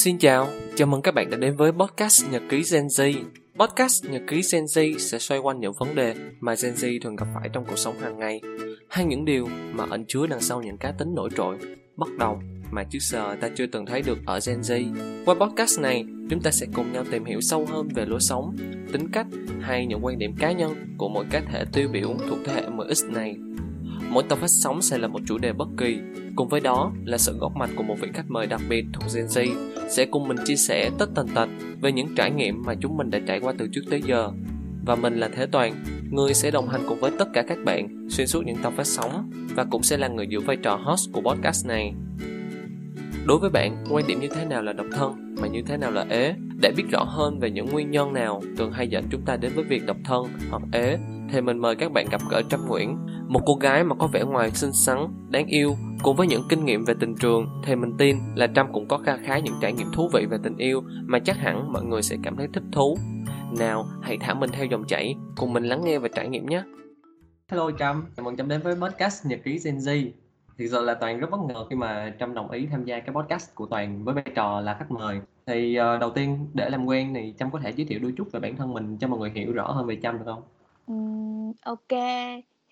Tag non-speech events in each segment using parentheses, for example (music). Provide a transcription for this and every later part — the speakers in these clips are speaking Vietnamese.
Xin chào, chào mừng các bạn đã đến với podcast Nhật ký Gen Z. Podcast Nhật ký Gen Z sẽ xoay quanh những vấn đề mà Gen Z thường gặp phải trong cuộc sống hàng ngày, hay những điều mà ẩn chứa đằng sau những cá tính nổi trội, bất đồng mà trước giờ ta chưa từng thấy được ở Gen Z. Qua podcast này, chúng ta sẽ cùng nhau tìm hiểu sâu hơn về lối sống, tính cách hay những quan điểm cá nhân của mỗi cá thể tiêu biểu thuộc thế hệ MX này. Mỗi tập phát sóng sẽ là một chủ đề bất kỳ, cùng với đó là sự góp mặt của một vị khách mời đặc biệt thuộc Gen Z sẽ cùng mình chia sẻ tất tần tật về những trải nghiệm mà chúng mình đã trải qua từ trước tới giờ. Và mình là Thế Toàn, người sẽ đồng hành cùng với tất cả các bạn xuyên suốt những tập phát sóng và cũng sẽ là người giữ vai trò host của podcast này. Đối với bạn, quan điểm như thế nào là độc thân mà như thế nào là ế? Để biết rõ hơn về những nguyên nhân nào thường hay dẫn chúng ta đến với việc độc thân hoặc ế, thì mình mời các bạn gặp gỡ Trâm Nguyễn, một cô gái mà có vẻ ngoài xinh xắn, đáng yêu, cùng với những kinh nghiệm về tình trường, thì mình tin là Trâm cũng có kha khá những trải nghiệm thú vị về tình yêu mà chắc hẳn mọi người sẽ cảm thấy thích thú. Nào, hãy thả mình theo dòng chảy, cùng mình lắng nghe và trải nghiệm nhé. Hello Trâm, chào mừng Trâm đến với podcast Nhật ký Gen Z. Thì giờ là Toàn rất bất ngờ khi mà Trâm đồng ý tham gia cái podcast của Toàn với vai trò là khách mời. Thì uh, đầu tiên để làm quen thì Trâm có thể giới thiệu đôi chút về bản thân mình cho mọi người hiểu rõ hơn về Trâm được không? Ừm, ok.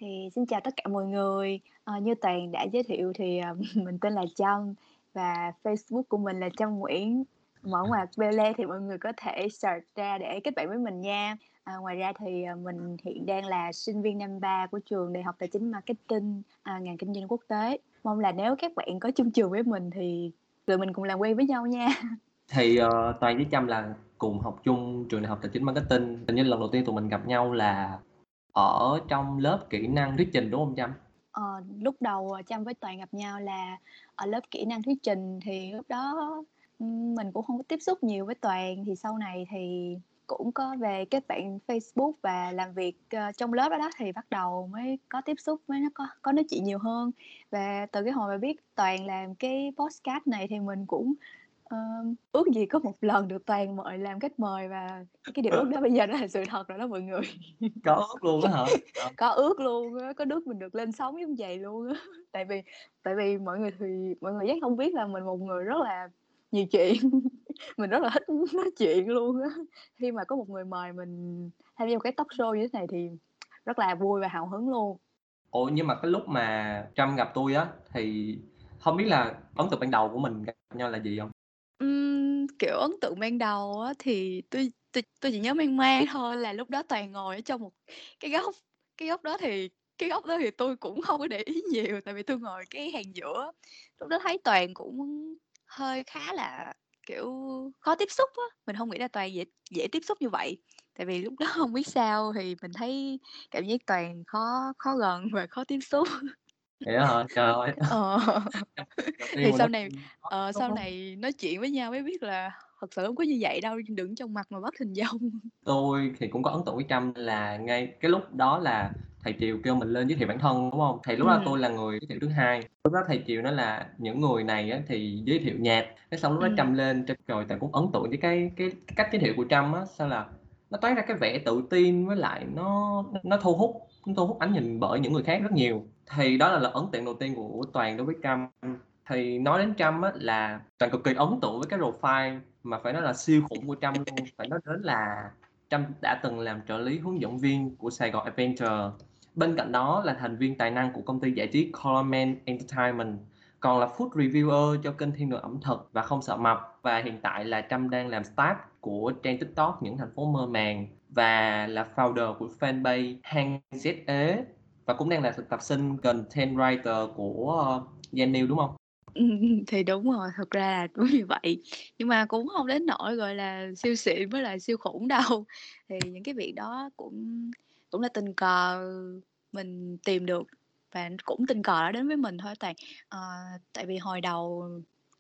Thì xin chào tất cả mọi người. Ờ, như Toàn đã giới thiệu thì, ờ, (laughs) mình tên là Trâm và Facebook của mình là Trâm Nguyễn. Mở ngoặc Bele thì mọi người có thể search ra để kết bạn với mình nha. À, ngoài ra thì, mình hiện đang là sinh viên năm 3 của trường Đại học Tài chính Marketing, à, ngành kinh doanh quốc tế. Mong là nếu các bạn có chung trường với mình thì tụi mình cùng làm quen với nhau nha. (laughs) Thì, ờ, Toàn với Trâm là cùng học chung trường Đại học Tài chính Marketing. Hình như lần đầu tiên tụi mình gặp nhau là ở trong lớp kỹ năng thuyết trình, đúng không Trâm? Ờ, lúc đầu, ờ, Trâm với Toàn gặp nhau là ở lớp kỹ năng thuyết trình thì lúc đó, mình cũng không có tiếp xúc nhiều với Toàn, thì sau này thì cũng có về kết bạn Facebook và làm việc, ờ, trong lớp đó đó, thì bắt đầu mới có tiếp xúc mới nó có có nói chuyện nhiều hơn. Và từ cái hồi mà biết Toàn làm cái podcast này thì mình cũng Ờ, ước gì có một lần được Toàn mời làm khách mời và cái điều ước đó (laughs) bây giờ nó là sự thật rồi đó mọi người. (laughs) Có ước luôn á hả? Ờ. Có ước luôn á, có nước mình được lên sóng giống vậy luôn á. (laughs) Tại vì tại vì mọi người thì mọi người chắc không biết là mình một người rất là nhiều chuyện, mình rất là thích nói chuyện luôn á. Khi mà có một người mời mình tham gia một cái talk show như thế này thì rất là vui và hào hứng luôn. Ủa nhưng mà cái lúc mà Trâm gặp tôi á thì không biết là ấn tượng ban đầu của mình gặp nhau là gì không? Ừm, kiểu, ấn tượng ban đầu á thì tôi tôi tôi chỉ nhớ mang mang thôi là lúc đó Toàn ngồi ở trong một cái góc, cái góc đó thì cái góc đó thì tôi cũng không có để ý nhiều, tại vì tôi ngồi cái hàng giữa. Lúc đó thấy Toàn cũng hơi khá là, kiểu, khó tiếp xúc á, mình không nghĩ là Toàn dễ dễ tiếp xúc như vậy. Tại vì lúc đó (laughs) không biết sao thì mình thấy cảm giác Toàn khó khó gần và khó tiếp xúc. Vậy á hả? Trời ơi! Ờ. (laughs) Đầu (laughs) Thì sau nói này chuyện ờ, sau này nói chuyện với nhau mới biết là thật sự hông có như vậy đâu, đừng trong mặt mà bắt hình dong. (laughs) Tôi thì cũng có ấn tượng với Trâm là ngay cái lúc đó là thầy Triều kêu mình lên giới thiệu bản thân, đúng hông? Thì lúc đó Ừm. tôi là người giới thiệu thứ hai, lúc đó thầy Triều nói là những người này á thì giới thiệu nhạt, cái xong lúc đó Ừm. Trâm lên, Trâm rồi Toàn cũng ấn tượng với cái cái cái cách giới thiệu của Trâm á, sao là nó toát ra cái vẻ tự tin với lại nó nó thu hút nó thu hút ánh nhìn bởi những người khác rất nhiều. Thì đó là là ấn tượng đầu tiên của Toàn đối với cam Thì nói đến cam á là Toàn cực kỳ ấn tượng với cái profile mà phải nói là siêu khủng của cam luôn, phải nói đến là cam đã từng làm trợ lý hướng dẫn viên của Sài Gòn Adventure. Bên cạnh đó là thành viên tài năng của công ty giải trí Coleman Entertainment, còn là food reviewer cho kênh Thiên đường ẩm thực và Không sợ mập. Và hiện tại là Trâm đang làm staff của trang TikTok Những thành phố mơ màng. Và là founder của fanpage Hang Zế và cũng đang là thực tập sinh content writer của, ờ, Daniel đúng không? Ừ, thì đúng rồi, thực ra là đúng như vậy, nhưng mà cũng không đến nỗi, gọi là, siêu xịn với lại siêu khủng đâu. Thì những cái việc đó cũng cũng là tình cờ mình tìm được và cũng tình cờ đến với mình thôi Toàn. Ờ, tại vì hồi đầu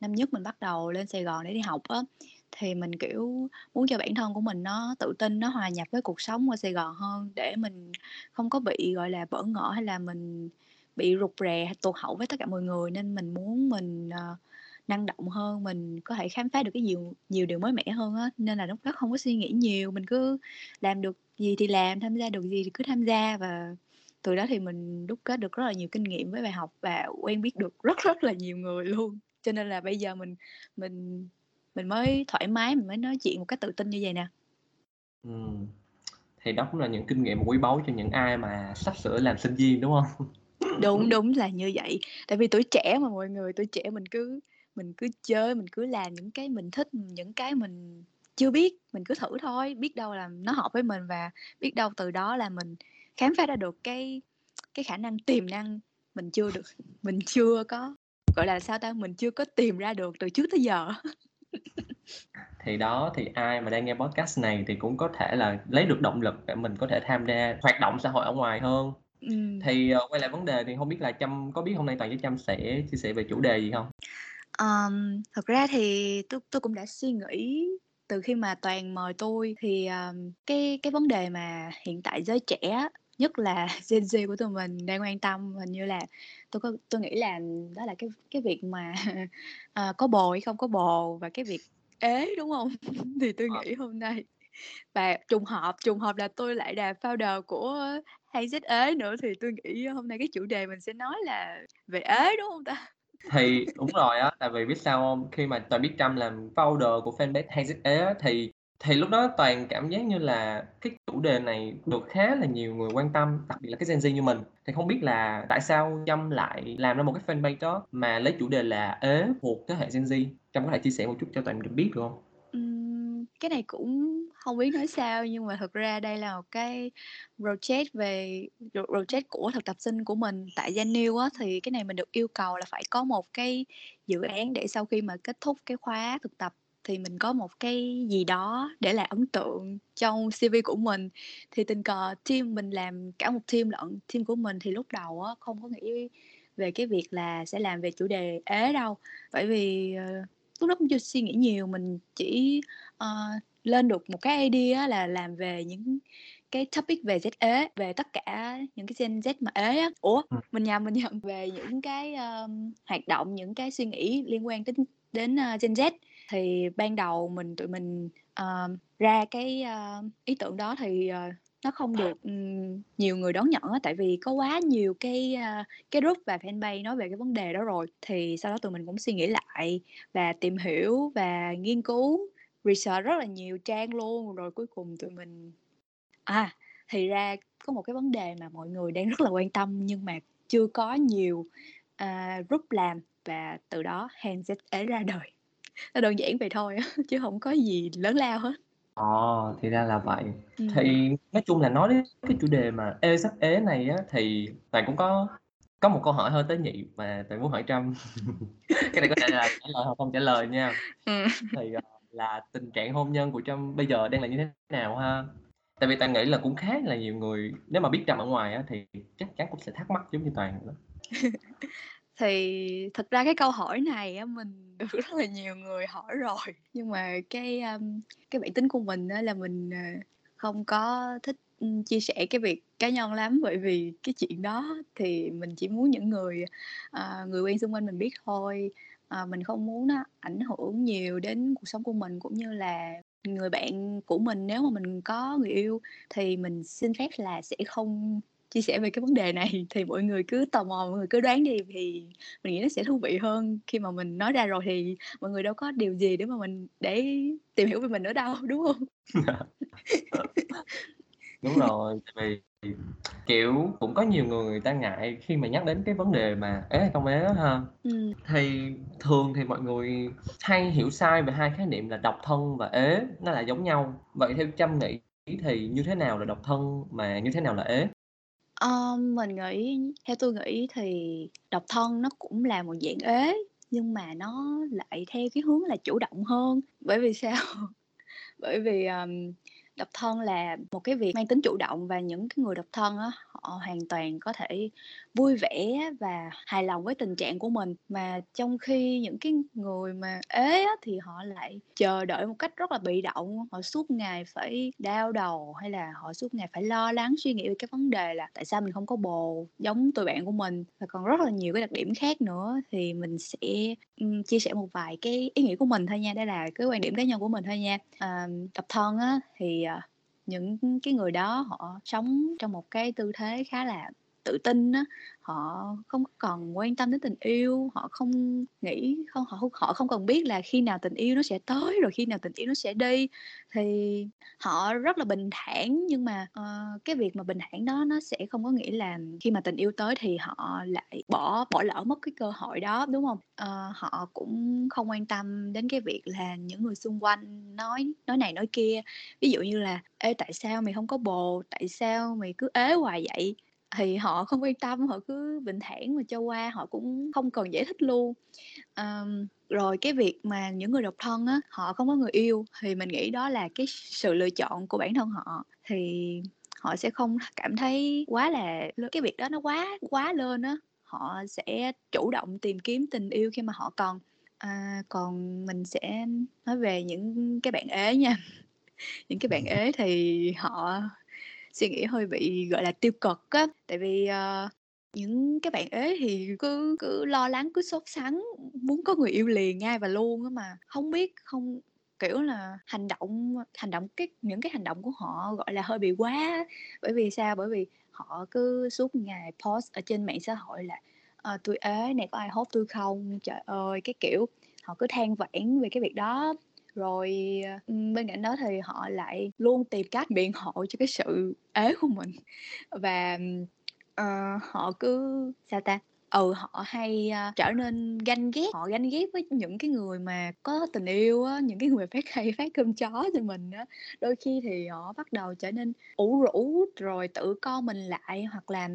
năm nhất mình bắt đầu lên Sài Gòn để đi học á, thì mình, kiểu, muốn cho bản thân của mình nó tự tin, nó hòa nhập với cuộc sống ở Sài Gòn hơn để mình không có bị, gọi là, bỡ ngỡ hay là mình bị rụt rè hay tụt hậu với tất cả mọi người. Nên mình muốn mình, uh, năng động hơn, mình có thể khám phá được cái nhiều nhiều điều mới mẻ hơn á, nên là lúc đó không có suy nghĩ nhiều, mình cứ làm được gì thì làm, tham gia được gì thì cứ tham gia và từ đó thì mình đúc kết được rất là nhiều kinh nghiệm với bài học và quen biết được rất rất là nhiều người luôn. Cho nên là bây giờ mình mình mình mới thoải mái mình mới nói chuyện một cách tự tin như vậy nè Ừm, thì đó cũng là những kinh nghiệm quý báu cho những ai mà sắp sửa làm sinh viên, đúng hông? Đúng, đúng là như vậy. Tại vì tuổi trẻ mà mọi người, tuổi trẻ mình cứ mình cứ chơi, mình cứ làm những cái mình thích, những cái mình chưa biết, mình cứ thử thôi, biết đâu là nó hợp với mình và biết đâu từ đó là mình khám phá ra được cái cái khả năng tiềm năng mình chưa được mình chưa có, gọi là, sao ta, mình chưa có tìm ra được từ trước tới giờ (laughs) Thì đó, thì ai mà đang nghe podcast này thì cũng có thể là lấy được động lực để mình có thể tham gia hoạt động xã hội ở ngoài hơn. Ừm. Thì, ờ, quay lại vấn đề thì hông biết là Trâm có biết hôm nay Toàn với Trâm sẽ chia sẻ về chủ đề gì hông? Ờm, thật ra thì tôi tôi cũng đã suy nghĩ từ khi mà Toàn mời tôi thì, ờm, cái cái vấn đề mà hiện tại giới trẻ, nhất là (laughs) Gen Z của tụi mình đang quan tâm hình như là tôi có tôi nghĩ là đó là cái cái việc mà, ờ, (laughs) có bồ hay không có bồ và cái việc ế, đúng hông? (laughs) Thì tôi Ờ. nghĩ hôm nay và trùng hợp trùng hợp là tôi lại là founder của Hay Z Ế nữa thì tôi nghĩ hôm nay cái chủ đề mình sẽ nói là về ế, đúng hông ta? Thì đúng rồi á, tại vì biết sao hông? Khi mà Toàn biết Trâm làm founder của fanpage Hay Z Ế thì thì lúc đó Toàn cảm giác như là cái chủ đề này được khá là nhiều người quan tâm, đặc biệt là cái Gen Z như mình. Thì không biết là tại sao chăm lại làm ra một cái fanpage đó mà lấy chủ đề là ế thuộc thế hệ Gen Z? Trâm có thể chia sẻ một chút cho Toàn được biết được không? Cái này cũng không biết nói sao nhưng mà thực ra đây là một cái project về project của thực tập sinh của mình tại Yanew á, thì cái này mình được yêu cầu là phải có một cái dự án để sau khi mà kết thúc cái khóa thực tập thì mình có một cái gì đó để lại ấn tượng trong CV của mình. Thì tình cờ team mình làm cả một team lận, team của mình thì lúc đầu á không có nghĩ về cái việc là sẽ làm về chủ đề ế đâu, bởi vì, ờ, lúc đó cũng chưa suy nghĩ nhiều, mình chỉ, ờ, lên được một cái idea là làm về những cái topic về Z ế, về tất cả những cái Gen Z mà ế á. Ủa, Ừm. mình nhầm, mình nhầm, về những cái, ơ, hoạt động, những cái suy nghĩ liên quan đến đến, ơ, Gen Z. Thì ban đầu mình tụi mình, uh, ra cái, uh, ý tưởng đó thì, uh, nó không được, um, nhiều người đón nhận á, tại vì có quá nhiều cái, uh, cái group và fanpage nói về cái vấn đề đó rồi. Thì sau đó tụi mình cũng suy nghĩ lại và tìm hiểu và nghiên cứu, research rất là nhiều trang luôn, rồi cuối cùng tụi mình à, thì ra có một cái vấn đề mà mọi người đang rất là quan tâm nhưng mà chưa có nhiều, uh, group làm và từ đó handset ấy ra đời. (laughs) Nó đơn giản vậy thôi á, chứ hổng có gì lớn lao hết. Ờ, thì ra là vậy. Ừm. Thì nói chung là nói đến cái chủ đề mà ê sắp ế này á, thì Toàn cũng có có một câu hỏi hơi tế nhị mà Toàn muốn hỏi Trâm. (laughs) Cái này có thể là trả lời hoặc không trả lời nha. Ừm. Thì, ờ, là tình trạng hôn nhân của Trâm bây giờ đang là như thế nào ha? Tại vì Toàn nghĩ là cũng khá là nhiều người nếu mà biết Trâm ở ngoài á, thì chắc chắn cũng sẽ thắc mắc giống như Toàn đó. (laughs) Thì thực ra cái câu hỏi này á, mình được rất là nhiều người hỏi rồi, nhưng mà cái, a, cái bản tính của mình á là mình, ờ, không có thích, chia sẻ cái việc cá nhân lắm, bởi vì cái chuyện đó thì mình chỉ muốn những người, ờ, người quen xung quanh mình biết thôi. Ờ, mình không muốn nó ảnh hưởng nhiều đến cuộc sống của mình, cũng như là người bạn của mình. Nếu mà mình có người yêu thì mình xin phép là sẽ không chia sẻ về cái vấn đề này. (laughs) Thì mọi người cứ tò mò, mọi người cứ đoán đi thì mình nghĩ nó sẽ thú vị hơn. Khi mà mình nói ra rồi thì mọi người đâu có điều gì để mà mình để tìm hiểu về mình nữa đâu, đúng hông? (laughs) Đúng rồi, tại vì kiểu, cũng có nhiều người người ta ngại khi mà nhắc đến cái vấn đề mà ế hay không ế á ha. Ừm. Thì thường thì mọi người hay hiểu sai về hai khái niệm là độc thân và ế, nó là giống nhau. Vậy theo Trâm nghĩ thì như thế nào là độc thân, mà như thế nào là ế? Ờ, mình nghĩ theo tôi nghĩ thì độc thân nó cũng là một dạng ế, nhưng mà nó lại theo cái hướng là chủ động hơn. Bởi vì sao? (laughs) Bởi vì, ờm, độc thân là một cái việc mang tính chủ động và những cái người độc thân á, họ hoàn toàn có thể vui vẻ và hài lòng với tình trạng của mình. Mà trong khi những cái người mà ế á, thì họ lại chờ đợi một cách rất là bị động, họ suốt ngày phải đau đầu, hay là họ suốt ngày phải lo lắng suy nghĩ về cái vấn đề là tại sao mình không có bồ giống tụi bạn của mình, và còn rất là nhiều cái đặc điểm khác nữa. Thì mình sẽ, um, chia sẻ một vài cái ý nghĩ của mình thôi nha, đây là cái quan điểm cá nhân của mình thôi nha. à, độc thân á, thì, những cái người đó họ sống trong một cái tư thế khá là tự tin á họ không còn quan tâm đến tình yêu họ không nghĩ không họ không họ không cần biết là khi nào tình yêu nó sẽ tới rồi khi nào tình yêu nó sẽ đi. Thì họ rất là bình thản nhưng mà uh, cái việc mà bình thản đó nó sẽ không có nghĩa là khi mà tình yêu tới thì họ lại bỏ bỏ lỡ mất cái cơ hội đó đúng không? Uh, họ cũng không quan tâm đến cái việc là những người xung quanh nói nói này nói kia. Ví dụ như là ê tại sao mày không có bồ? Tại sao mày cứ ế hoài vậy? Thì họ không quan tâm họ cứ bình thản mà cho qua họ cũng không cần giải thích luôn. Um, rồi cái việc mà những người độc thân á họ không có người yêu thì mình nghĩ đó là cái sự lựa chọn của bản thân họ thì họ sẽ không cảm thấy quá là cái việc đó nó quá quá lên á họ sẽ chủ động tìm kiếm tình yêu khi mà họ cần. À, còn mình sẽ nói về những cái bạn ế nha. (laughs) Những cái bạn (laughs) ế thì họ suy nghĩ hơi bị gọi là tiêu cực á. Tại vì uh, những cái bạn ế thì cứ cứ lo lắng cứ sốt sắng muốn có người yêu liền ngay và luôn á mà. Không biết không kiểu là hành động hành động cái những cái hành động của họ gọi là hơi bị quá bởi vì sao? Bởi vì họ cứ suốt ngày post ở trên mạng xã hội là à, tôi ế này có ai hốt tôi không? Trời ơi cái kiểu. Họ cứ than vãn về cái việc đó rồi ờ, bên cạnh đó thì họ lại luôn tìm cách biện hộ cho cái sự ế của mình. Và uh, họ cứ sao ta? Ừ họ hay uh, trở nên ganh ghét. Họ ganh ghét với những cái người mà có tình yêu á những cái người phát hay phát cơm chó cho mình á. Đôi khi thì họ bắt đầu trở nên ủ rũ rồi tự co mình lại hoặc là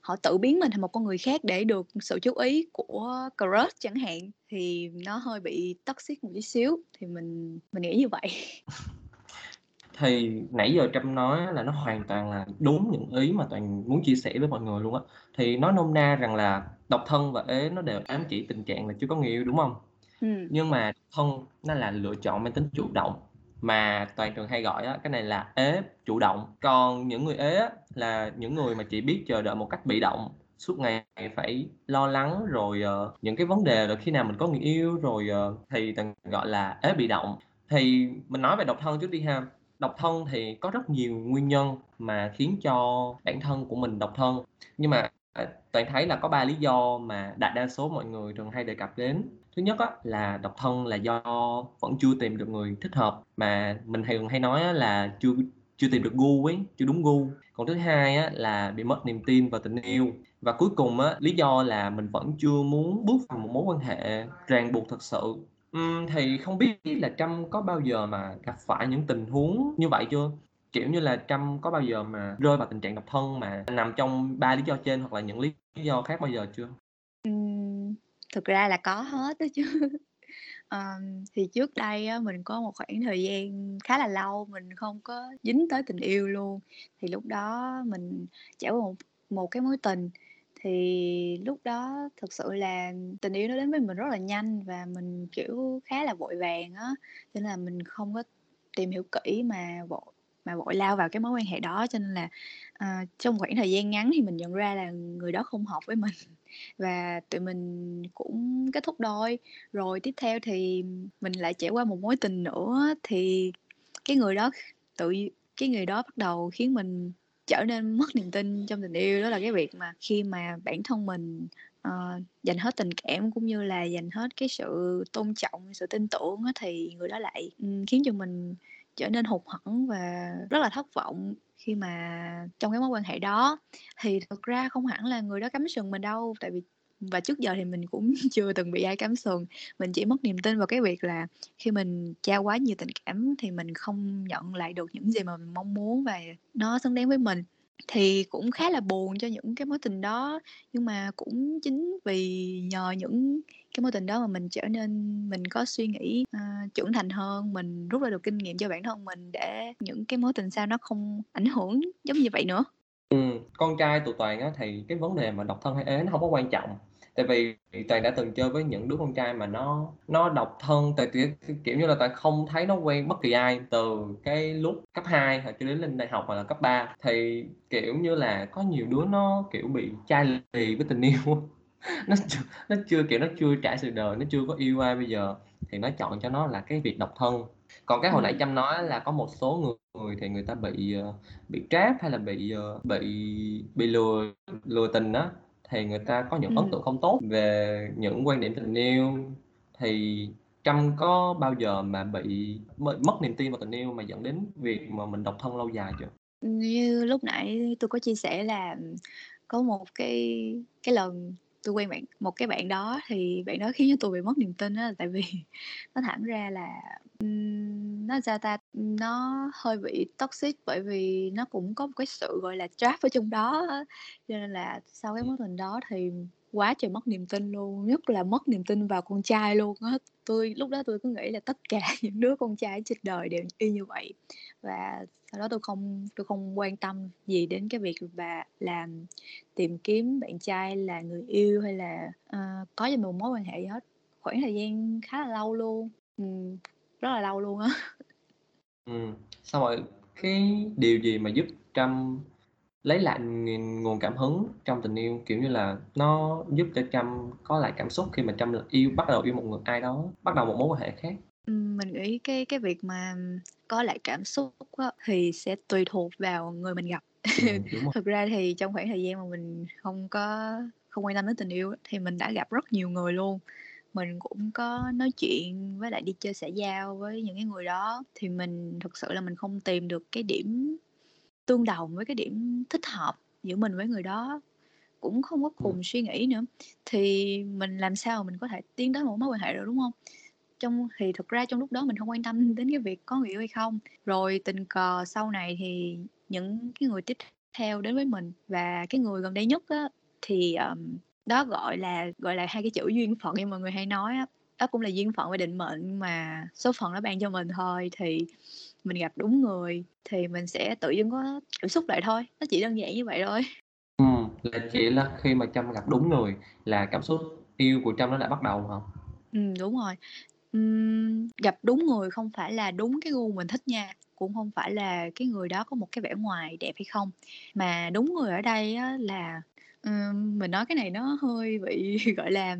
họ tự biến mình thành một con người khác để được sự chú ý của crush chẳng hạn thì nó hơi bị toxic một chút xíu thì mình mình nghĩ như vậy. Thì nãy giờ trâm nói là nó hoàn toàn là đúng những ý mà toàn muốn chia sẻ với mọi người luôn á. Thì nói nôm na rằng là độc thân và ế nó đều ám chỉ tình trạng là chưa có người yêu đúng không? Ừ. nhưng mà thân nó là lựa chọn mang tính chủ động. Mà toàn trường hay gọi á cái này là ế chủ động. Còn những người ế á, là những người mà chỉ biết chờ đợi một cách bị động suốt ngày phải lo lắng rồi uh, những cái vấn đề là khi nào mình có người yêu rồi uh, thì toàn gọi là ế bị động. Thì mình nói về độc thân trước đi ha. Độc thân thì có rất nhiều nguyên nhân mà khiến cho bản thân của mình độc thân. Nhưng mà ờ, toàn thấy là có ba lý do mà đại đa số mọi người thường hay đề cập đến. Thứ nhất á, là độc thân là do vẫn chưa tìm được người thích hợp. Mà mình thường hay nói á, là chưa chưa tìm được gu ấy chưa đúng gu. Còn thứ hai á, là bị mất niềm tin vào tình yêu. Và cuối cùng á, lý do là mình vẫn chưa muốn bước vào một mối quan hệ ràng buộc thật sự. Uhm, thì không biết là trâm có bao giờ mà gặp phải những tình huống như vậy chưa? Kiểu như là trâm có bao giờ mà rơi vào tình trạng độc thân mà nằm trong ba lý do trên hoặc là những lý do khác bao giờ chưa? Thực ra là có hết đó chứ. Um, thì trước đây á, mình có một khoảng thời gian khá là lâu mình không có dính tới tình yêu luôn. Thì lúc đó mình trải qua một một cái mối tình, thì lúc đó thực sự là tình yêu nó đến với mình rất là nhanh và mình, kiểu, khá là vội vàng á, cho nên là mình không có tìm hiểu kỹ mà vội mà vội lao vào cái mối quan hệ đó. Cho nên là, uh, trong khoảng thời gian ngắn thì mình nhận ra là người đó không hợp với mình và tụi mình cũng kết thúc đôi. Rồi tiếp theo thì mình lại trải qua một mối tình nữa thì cái người đó tự cái người đó bắt đầu khiến mình trở nên mất niềm tin trong tình yêu. Đó là cái việc mà khi mà bản thân mình, uh, dành hết tình cảm cũng như là dành hết cái sự tôn trọng, sự tin tưởng đó, thì người đó lại, khiến cho mình trở nên hụt hẫng và rất là thất vọng khi mà trong cái mối quan hệ đó. Thì thực ra không hẳn là người đó cắm sừng mình đâu, tại vì và trước giờ thì mình cũng (laughs) chưa từng bị ai cắm sừng, mình chỉ mất niềm tin vào cái việc là khi mình trao quá nhiều tình cảm thì mình không nhận lại được những gì mà mình mong muốn và nó xứng đáng với mình. Thì cũng khá là buồn cho những cái mối tình đó, nhưng mà cũng chính vì nhờ những cái mối tình đó mà mình trở nên mình có suy nghĩ, uh, trưởng thành hơn, mình rút ra được kinh nghiệm cho bản thân mình để những cái mối tình sau nó không ảnh hưởng giống như vậy nữa. ừ con trai tụi Toàn á thì cái vấn đề mà độc thân hay ế nó không có quan trọng, tại vì Toàn đã từng chơi với những đứa con trai mà nó nó độc thân, tại kiểu kiểu như là, Toàn không thấy nó quen bất kỳ ai từ cái lúc cấp 2 hoặc cho đến lên đại học hoặc là cấp 3. Thì, kiểu như là, có nhiều đứa nó, kiểu, bị chai lì với tình yêu (laughs) nó chưa nó chưa, kiểu, nó chưa trải sự đời, nó chưa có yêu ai bây giờ thì nó chọn cho nó là cái việc độc thân. còn cái hồi nãy Ừm. Trâm nói là có một số người thì người ta bị, ờ, bị trap hay là bị, ờ, bị bị lừa lừa tình á, thì người ta có những ấn Ừm. tượng không tốt về những quan điểm tình yêu. Thì Trâm có bao giờ mà bị mất niềm tin vào tình yêu mà dẫn đến việc mà mình độc thân lâu dài chưa? Như lúc nãy tôi có chia sẻ là, có một cái cái lần tôi quen bạn một cái bạn đó thì bạn đó khiến cho tôi bị mất niềm tin á, là tại vì (laughs) nó thẳng ra là, nó ra ta, nó hơi bị toxic bởi vì nó cũng có một cái sự, gọi là, trap ở trong đó. Cho nên là sau cái mối tình đó thì quá trời mất niềm tin luôn, nhất là mất niềm tin vào con trai luôn á. Tôi lúc đó tôi cứ nghĩ là tất cả (laughs) những đứa con trai trên đời đều y như vậy. Và sau đó tôi không tôi không quan tâm gì đến cái việc và làm tìm kiếm bạn trai là người yêu hay là, uh, có cho mình một mối quan hệ gì hết, khoảng thời gian khá là lâu luôn, ừ, rất là lâu luôn á. Ừ, xong rồi cái điều gì mà giúp Trâm lấy lại nguồn nguồn cảm hứng trong tình yêu? Kiểu như là, nó giúp cho Trâm có lại cảm xúc khi mà Trâm yêu bắt đầu yêu một người ai đó, bắt đầu một mối quan hệ khác? Ừm, mình nghĩ cái cái việc mà có lại cảm xúc á, thì sẽ tùy thuộc vào người mình gặp. (laughs) Rồi. Thực ra thì trong khoảng thời gian mà mình không có không quan tâm đến tình yêu thì mình đã gặp rất nhiều người luôn. Mình cũng có nói chuyện với lại đi chơi xã giao với những cái người đó, thì mình thực sự là mình không tìm được cái điểm tương đồng với cái điểm thích hợp giữa mình với người đó, cũng không có Ừm. cùng suy nghĩ nữa, thì mình làm sao mình có thể tiến tới một mối quan hệ được, đúng hông? Trong thì thực ra trong lúc đó mình hông quan tâm đến cái việc có người yêu hay không. Rồi tình cờ sau này thì những cái người tiếp theo đến với mình và cái người gần đây nhất á, thì, ờm, đó, gọi là, gọi là, hai cái chữ duyên phận như mọi người hay nói á, đó cũng là duyên phận và định mệnh mà số phận nó ban cho mình thôi. Thì mình gặp đúng người thì mình sẽ tự dưng có cảm xúc lại thôi, nó chỉ đơn giản như vậy thôi. Ừm, là chỉ là khi mà Trâm gặp đúng người là cảm xúc yêu của Trâm nó đã bắt đầu hả? Ừm, đúng rồi. Ừm, gặp đúng người không phải là đúng cái gu mình thích nha, cũng hông phải là cái người đó có một cái vẻ ngoài đẹp hay không, mà đúng người ở đây á là, ừm, mình nói cái này nó hơi bị, (laughs) gọi là,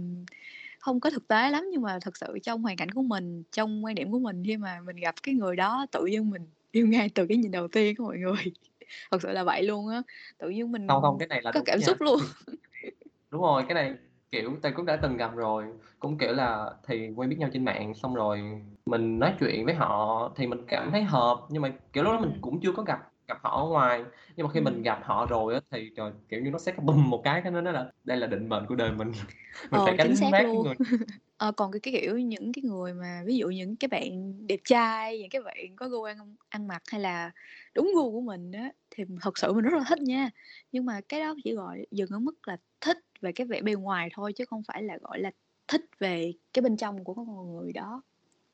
hông có thực tế lắm, nhưng mà thực sự trong hoàn cảnh của mình, trong quan điểm của mình khi mà mình gặp cái người đó tự dưng mình (laughs) yêu ngay từ cái nhìn đầu tiên á mọi người. (laughs) Thật sự là vậy luôn á, tự dưng Không, mình không, cái này là có cảm nha. xúc luôn. (laughs) Đúng rồi, cái này, kiểu, Tây cũng đã từng gặp rồi, cũng, kiểu là, thì quen biết nhau trên mạng xong rồi mình nói chuyện với họ thì mình cảm thấy hợp, nhưng mà, kiểu, lúc đó mình Ừm. cũng chưa có gặp gặp họ ở ngoài. Nhưng mà khi mình Ừm. gặp họ rồi á thì, trời, kiểu như, nó sẽ bùm một cái cái nó là đây là định mệnh của đời mình, (laughs) mình phải Ờ, chính gánh xác luôn. người (laughs) Ờ, còn cái cái, kiểu, những cái người mà ví dụ những cái bạn đẹp trai, những cái bạn có gu ăn ăn mặc hay là đúng gu của mình á, thì thật sự mình rất là thích nha. Nhưng mà cái đó chỉ, gọi, dừng ở mức là thích về cái vẻ bề ngoài thôi chứ không phải là, gọi là, thích về cái bên trong của con người đó.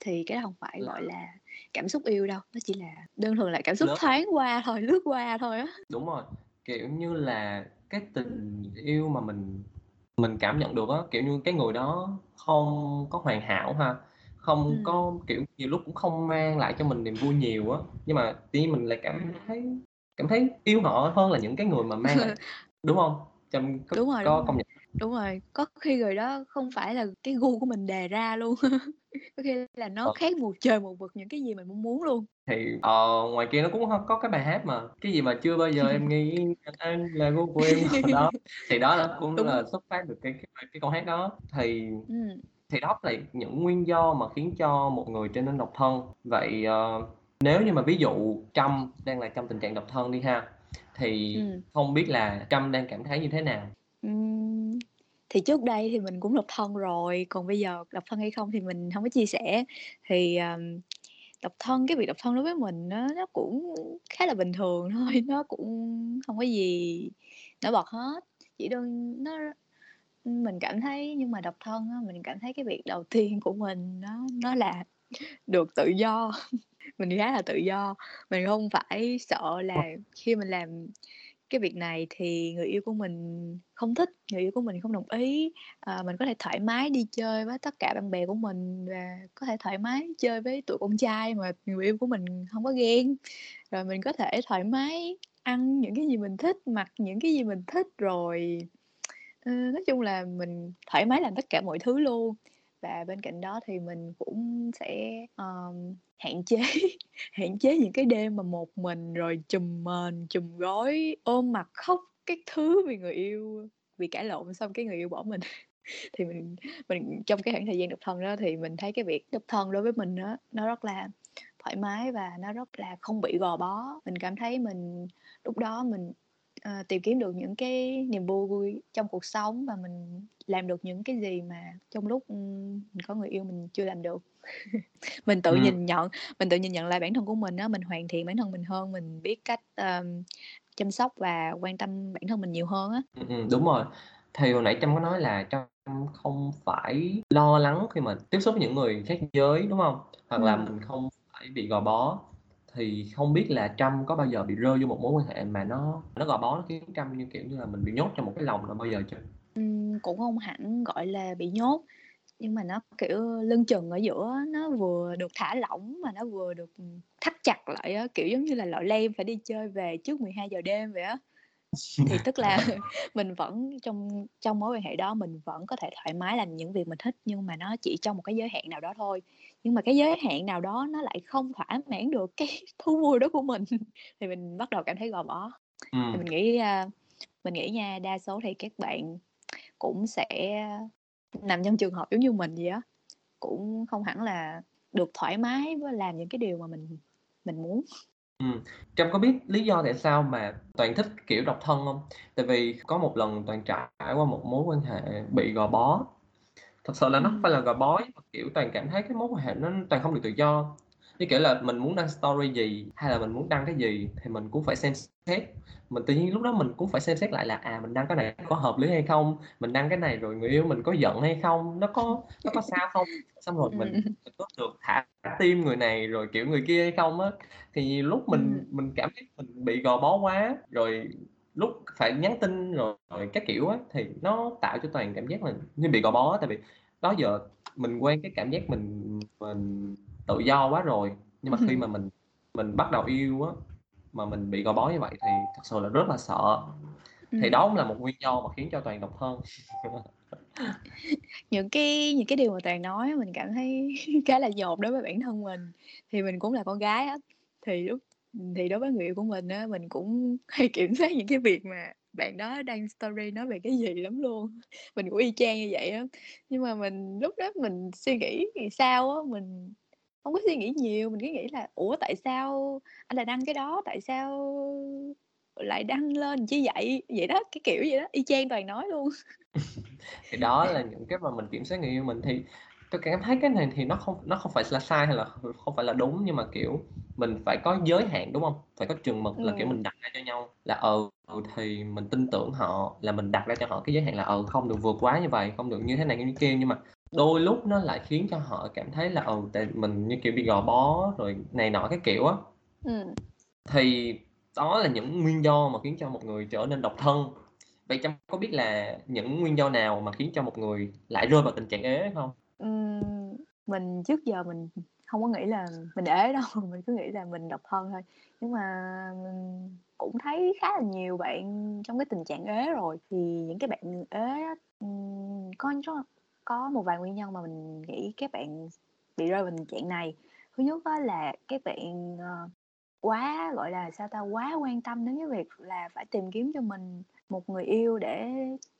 Thì cái đó hông phải, gọi Là cảm xúc yêu đâu, nó chỉ là đơn thuần là cảm xúc Lớn thoáng qua thôi, lướt qua thôi á. Đúng rồi, kiểu như là, cái tình yêu mà mình mình cảm nhận được á, kiểu như, cái người đó không có hoàn hảo ha, không Ừm. có, kiểu, nhiều lúc cũng không mang lại cho mình niềm vui nhiều á, nhưng mà nhiên mình lại cảm thấy cảm thấy yêu họ hơn là những cái người mà mang lại (laughs) đúng hông? Trâm có Đúng rồi, đúng có rồi, công nhận đúng rồi, có khi người đó không phải là cái gu của mình đề ra luôn, (laughs) có khi là nó Ờ. khác một trời một vực những cái gì mình mong muốn luôn. Thì, ờ, ngoài kia nó cũng có cái bài hát mà, cái gì mà "Chưa bao giờ em nghĩ anh là gu của em" (laughs) đó, thì đó là cũng Đúng. là xuất phát từ cái cái cái câu hát đó. Thì Ừm. thì đó là những nguyên do mà khiến cho một người trở nên độc thân. Vậy, ờ, nếu như mà ví dụ Trâm đang là trong tình trạng độc thân đi ha, thì Ừm. không biết là Trâm đang cảm thấy như thế nào? Ừm, thì trước đây thì mình cũng độc thân rồi, còn bây giờ độc thân hay không thì mình hông có chia sẻ. Thì, ờm, độc thân cái việc độc thân đối với mình á, nó cũng khá là bình thường (laughs) thôi, nó cũng hông có gì nổi bật hết, chỉ đơn nó mình cảm thấy nhưng mà độc thân á, mình cảm thấy cái việc đầu tiên của mình nó nó là (laughs) được tự do, (laughs) mình khá là tự do, mình không phải sợ là khi mình làm cái việc này thì người yêu của mình không thích, người yêu của mình không đồng ý. à, mình có thể thoải mái đi chơi với tất cả bạn bè của mình và có thể thoải mái chơi với tụi con trai mà người yêu của mình không có ghen. Rồi mình có thể thoải mái ăn những cái gì mình thích, mặc những cái gì mình thích, rồi, à, nói chung là mình thoải mái làm tất cả mọi thứ luôn và bên cạnh đó thì mình cũng sẽ um, hạn chế (laughs) hạn chế những cái đêm mà một mình rồi chùm mền chùm gối ôm mặt khóc các thứ vì người yêu vì cãi lộn xong cái người yêu bỏ mình. (laughs) Thì mình mình trong cái khoảng thời gian độc thân đó thì mình thấy cái việc độc thân đối với mình đó, nó rất là thoải mái và nó rất là không bị gò bó. Mình cảm thấy mình lúc đó mình uh, tìm kiếm được những cái niềm vui trong cuộc sống và mình làm được những cái gì mà trong lúc mình có người yêu mình chưa làm được. (laughs) Mình tự ừ. nhìn nhận mình tự nhìn nhận lại bản thân của mình á mình hoàn thiện bản thân mình hơn mình biết cách um, chăm sóc và quan tâm bản thân mình nhiều hơn á. Ừ, đúng rồi. Thì hồi nãy trâm có nói là trâm không phải lo lắng khi mà tiếp xúc với những người khác giới đúng không? Hoặc ừ. là mình không phải bị gò bó thì không biết là Trâm có bao giờ bị rơi vô một mối quan hệ mà nó nó gò bó nó khiến Trâm như kiểu như là mình bị nhốt trong một cái lồng là bao giờ chưa? Ừ, cũng không hẳn gọi là bị nhốt nhưng mà nó kiểu lưng chừng ở giữa nó vừa được thả lỏng mà nó vừa được thắt chặt lại á kiểu giống như là lọ lem phải đi chơi về trước 12 giờ đêm vậy á thì (laughs) tức là (laughs) mình vẫn trong trong mối quan hệ đó mình vẫn có thể thoải mái làm những việc mình thích nhưng mà nó chỉ trong một cái giới hạn nào đó thôi nhưng mà cái giới hạn nào đó nó lại không thỏa mãn được cái (laughs) thú vui đó của mình thì mình bắt đầu cảm thấy gò bó ừ. thì mình nghĩ uh, mình nghĩ nha đa số thì các bạn cũng sẽ nằm trong trường hợp giống như mình vậy á cũng không hẳn là được thoải mái với làm những cái điều mà mình mình muốn Ừm, Trâm có biết lý do tại sao mà Toàn thích kiểu độc thân không? Tại vì có một lần Toàn trải qua một mối quan hệ bị gò bó. Thật sự là nó không phải là gò bó, kiểu, Toàn cảm thấy cái mối quan hệ nó Toàn không được tự do. Như kiểu là mình muốn đăng story gì, hay là mình muốn đăng cái gì thì mình cũng phải xem xét. Mình tự nhiên lúc đó mình cũng phải xem xét lại là, à, mình đăng cái này có hợp lý hay không? Mình đăng cái này rồi người yêu mình có giận hay không? Nó có nó có sao không? Xong rồi mình mình có được thả tim người này rồi, kiểu, người kia hay không á. Thì lúc mình mình cảm thấy mình bị gò bó quá, rồi lúc phải nhắn tin rồi rồi các kiểu á, thì nó tạo cho Toàn cảm giác là như bị gò bó tại vì đó giờ mình quen cái cảm giác mình mình tự do quá rồi nhưng mà khi mà mình mình bắt đầu yêu á mà mình bị gò bó như vậy thì thật sự là rất là sợ. Thì đó cũng là một nguyên do mà khiến cho toàn độc thân. (laughs) Những cái những cái điều mà toàn nói mình cảm thấy (laughs) khá là dột đối với bản thân mình. Thì mình cũng là con gái á thì lúc thì đối với người yêu của mình á, mình cũng (laughs) hay kiểm soát những cái việc mà bạn đó đăng story nói về cái gì lắm luôn. Mình cũng y chang như vậy á. Nhưng mà mình, lúc đó mình suy nghĩ thì sao á, mình không có suy nghĩ nhiều, mình cứ nghĩ là, ủa, tại sao anh lại đăng cái đó? Tại sao lại đăng lên chứ vậy? Vậy đó, cái kiểu vậy đó, y chang toàn nói luôn. (laughs) Thì đó là những cái mà mình kiểm soát người yêu mình. Thì tôi cảm thấy cái này thì nó không nó không phải là sai hay là không phải là đúng nhưng mà kiểu mình phải có giới hạn đúng không? Phải có chừng mực là kiểu mình đặt ra cho nhau là ờ ừ, thì mình tin tưởng họ là mình đặt ra cho họ cái giới hạn là ờ không được vượt quá như vậy không được như thế này như thế kia. Nhưng mà đôi lúc nó lại khiến cho họ cảm thấy là ừ tại mình như kiểu bị gò bó rồi này nọ cái kiểu á. Ừ. thì đó là những nguyên do mà khiến cho một người trở nên độc thân. Vậy trâm có biết là những nguyên do nào mà khiến cho một người lại rơi vào tình trạng ế không mình trước giờ mình không có nghĩ là mình ế (laughs) đâu, mình cứ nghĩ là mình độc thân thôi. Nhưng mà mình cũng thấy khá là nhiều bạn trong cái tình trạng ế rồi, thì những cái bạn ế có có có một vài nguyên nhân mà mình nghĩ các bạn bị rơi vào tình trạng này. Thứ nhất đó là các bạn, ờ, quá, gọi là, sao ta, quá quan tâm đến cái việc là phải tìm kiếm cho mình một người yêu để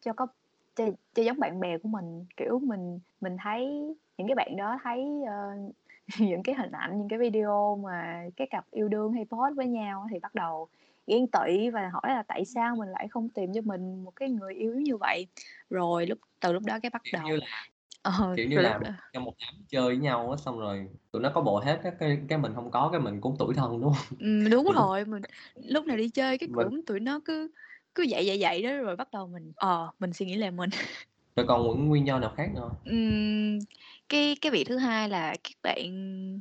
cho có cho, cho giống bạn bè của mình kiểu mình mình thấy những cái bạn đó thấy uh, (laughs) những cái hình ảnh những cái video mà cái cặp yêu đương hay post với nhau thì bắt đầu ghen tị và hỏi là tại sao mình lại không tìm cho mình một cái người yêu như vậy? Rồi lúc từ lúc đó cái bắt kiểu đầu như là ờ, kiểu như là trong một đám chơi với nhau á xong rồi tụi nó có bộ hết cái cái, cái mình không có cái mình cũng tuổi thân đúng không? Ừ, đúng rồi mình lúc nào đi chơi cái cũng mình... tụi nó cứ cứ dậy dậy dậy đó rồi bắt đầu mình ờ mình suy nghĩ là mình rồi còn những nguyên do nào khác nữa? Ừm, cái cái việc thứ hai là các bạn